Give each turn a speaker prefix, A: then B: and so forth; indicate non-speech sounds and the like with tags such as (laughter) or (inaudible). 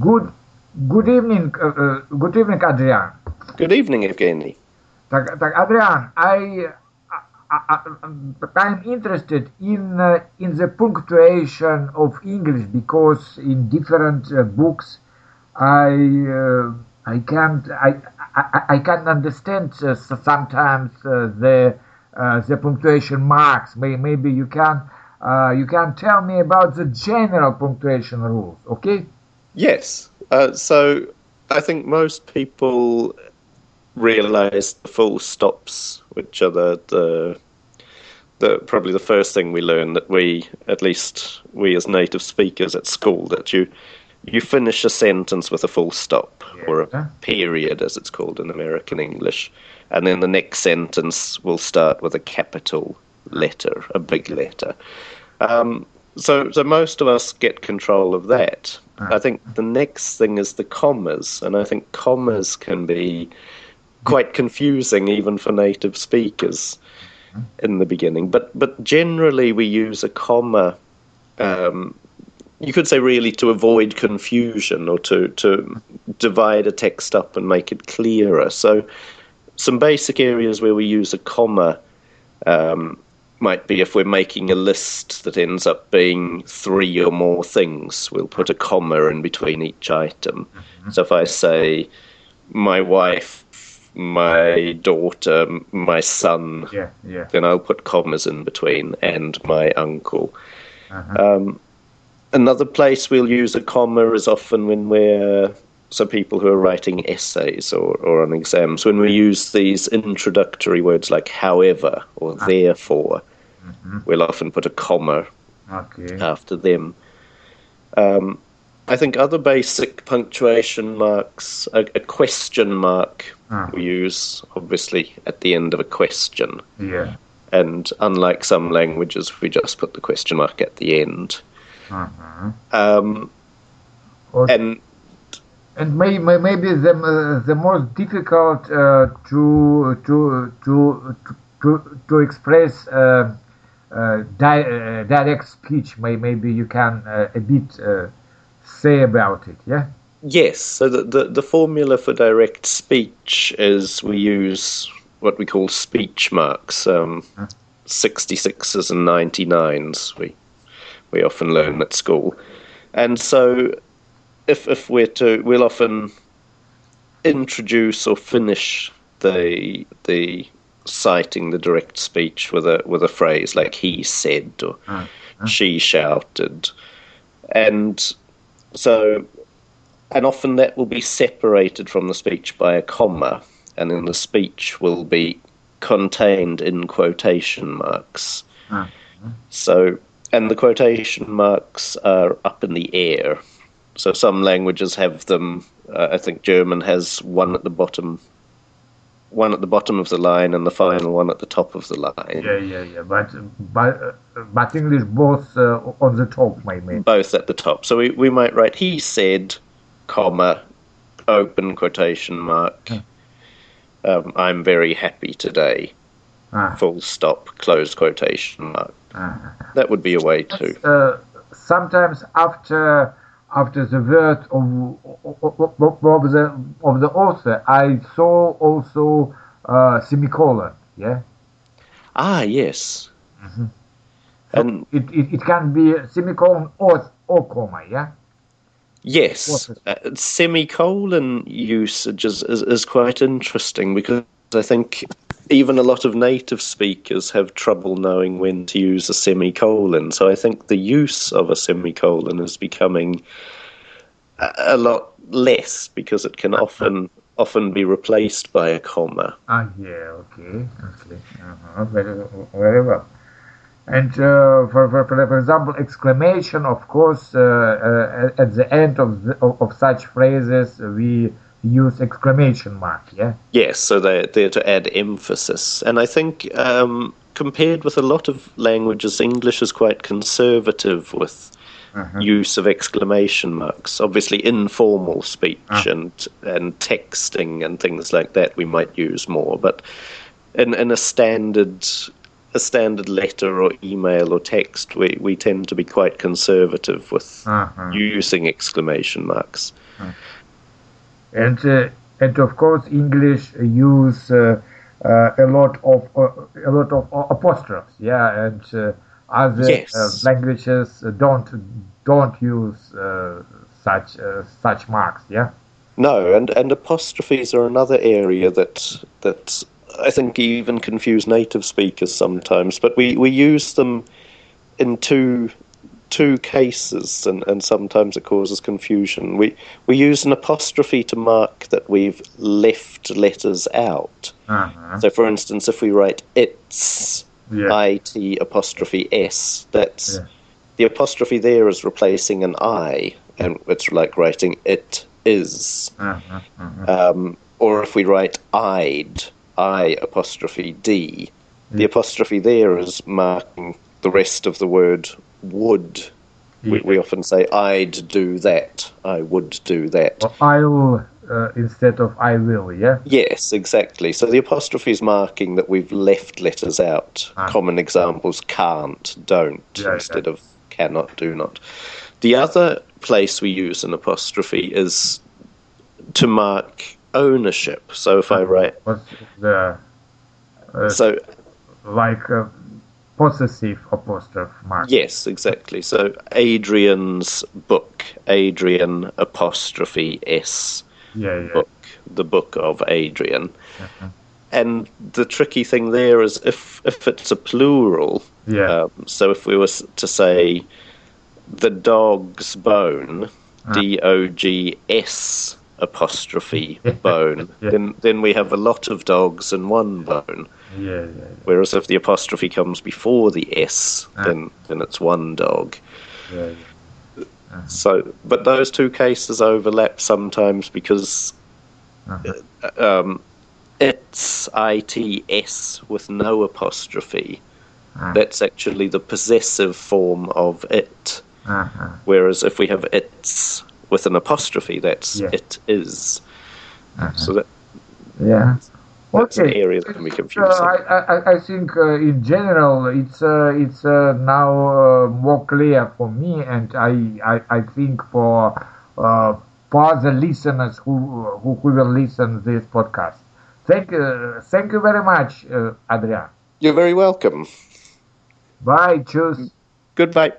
A: Good, good evening, uh, uh, good evening, Adrian.
B: Good evening, Evgeny.
A: Так, так, Adrian, I, I, I am interested in uh, in the punctuation of English because in different uh, books I uh, I can't I I, I can't understand uh, sometimes uh, the uh, the punctuation marks. Maybe you can you can tell me about the general punctuation rules. Okay.
B: Yes. so I think most people realize the full stops, which are the, the the probably the first thing we learn that we, at least we as native speakers at school, that you you finish a sentence with a full stop or a period, as it's called in American English, and then the next sentence will start with a capital letter, a big letter. Um, so, so most of us get control of that. I think the next thing is the commas, and I think commas can be quite confusing even for native speakers in the beginning. But but generally we use a comma. Um, you could say really to avoid confusion or to to divide a text up and make it clearer. So some basic areas where we use a comma um, might be if we're making a list that ends up being three or more things, we'll put a comma in between each item. Mm-hmm. So if I say my wife my daughter, my son.
A: Yeah, yeah.
B: Then I'll put commas in between, and my uncle. Uh-huh. Um, another place we'll use a comma is often when we're so people who are writing essays or, or on exams when we use these introductory words like however or uh-huh. therefore mm-hmm. we'll often put a comma
A: okay.
B: after them um, I think other basic punctuation marks, a, a question mark ah. we use obviously at the end of a question.
A: Yeah.
B: And unlike some languages, we just put the question mark at the end.
A: Uh-huh.
B: Um, and
A: and may, may, maybe the uh, the most difficult uh, to, to to to to express uh di- uh, direct speech. May, maybe you can uh, a bit say about it, yeah?
B: Yes. So the, the, the formula for direct speech is we use what we call speech marks, um, huh? 66s and 99s. We we often learn at school, and so if if we're to, we'll often introduce or finish the the citing the direct speech with a with a phrase like he said or uh, uh. she shouted, and so, and often that will be separated from the speech by a comma, and then the speech will be contained in quotation marks.
A: Mm-hmm.
B: So, and the quotation marks are up in the air. So some languages have them. Uh, I think German has one at the bottom one at the bottom of the line and the final one at the top of the line.
A: Yeah, yeah, yeah. But but uh, but English both uh, on the top, maybe.
B: Both at the top. So we we might write he said, comma, open quotation mark. Um, I'm very happy today.
A: Ah.
B: Full stop, close quotation mark.
A: Ah.
B: That would be a way to.
A: Uh, sometimes after after the word of, of, of, the of the author, I saw also uh, semicolon. Yeah.
B: Ah, yes.
A: Mm-hmm. So and it, it, it can be semicolon or or comma. Yeah.
B: Yes, uh, semicolon usage is, is, is quite interesting because I think even a lot of native speakers have trouble knowing when to use a semicolon. So I think the use of a semicolon is becoming a, lot less because it can often often be replaced by a comma.
A: Ah, yeah, okay, okay, uh-huh. very, very well. And uh, for, for, for example, exclamation, of course, uh, uh, at the end of, the, of, of such phrases, we use exclamation mark, yeah?
B: Yes, so they're there to add emphasis. And I think um, compared with a lot of languages, English is quite conservative with uh-huh. use of exclamation marks. Obviously, informal speech uh-huh. and and texting and things like that we might use more, but in in a standard a standard letter or email or text, we, we tend to be quite conservative with
A: uh-huh.
B: using exclamation marks.
A: And uh, and of course, English use uh, uh, a lot of uh, a lot of apostrophes. Yeah, and uh, other
B: Yes.
A: uh, languages don't don't use uh, such uh, such marks. Yeah.
B: No, and, and apostrophes are another area that that I think even confuse native speakers sometimes. But we, we use them in two two cases, and, and sometimes it causes confusion. We we use an apostrophe to mark that we've left letters out.
A: Uh-huh.
B: So, for instance, if we write it's
A: Yeah.
B: it apostrophe s, that's
A: Yeah.
B: the apostrophe there is replacing an i, and it's like writing it is.
A: Uh-huh. Uh-huh.
B: Um, or if we write I'd, I apostrophe D, the apostrophe there is marking the rest of the word would. We,
A: Yeah.
B: we often say, I'd do that, I would do that.
A: Or I'll uh, instead of I will. Yeah.
B: Yes, exactly. So the apostrophe is marking that we've left letters out.
A: Ah.
B: Common examples can't, don't,
A: Yeah,
B: instead
A: yeah.
B: of cannot, do not. The other place we use an apostrophe is to mark ownership. So if I write,
A: What's the uh,
B: so
A: like uh, possessive apostrophe mark?
B: yes, exactly. So Adrian's book, Adrian apostrophe S
A: Yeah. Yeah.
B: book, the book of Adrian.
A: Uh-huh.
B: And the tricky thing there is if if it's a plural,
A: Yeah.
B: Um, so if we were to say the dog's bone,
A: Ah.
B: D O G S apostrophe bone, (laughs)
A: Yeah.
B: then then we have a lot of dogs and one bone.
A: Yeah. Yeah.
B: Whereas if the apostrophe comes before the S,
A: Ah.
B: then then it's one dog.
A: Yeah. yeah.
B: So, but those two cases overlap sometimes because
A: Uh-huh.
B: um, it's I T S with no apostrophe.
A: Ah.
B: That's actually the possessive form of it.
A: Uh-huh.
B: Whereas if we have it's with an apostrophe, that's it is.
A: Uh-huh.
B: So that,
A: Yeah.
B: That's an
A: Okay.
B: area that can be
A: Uh. I, I, I think uh, in general it's uh, it's uh, now uh, more clear for me, and I I, I think for uh, for other listeners who, who who will listen this podcast. Thank uh, thank you very much, uh, Adrian.
B: You're very welcome.
A: Bye. Choose.
B: Goodbye.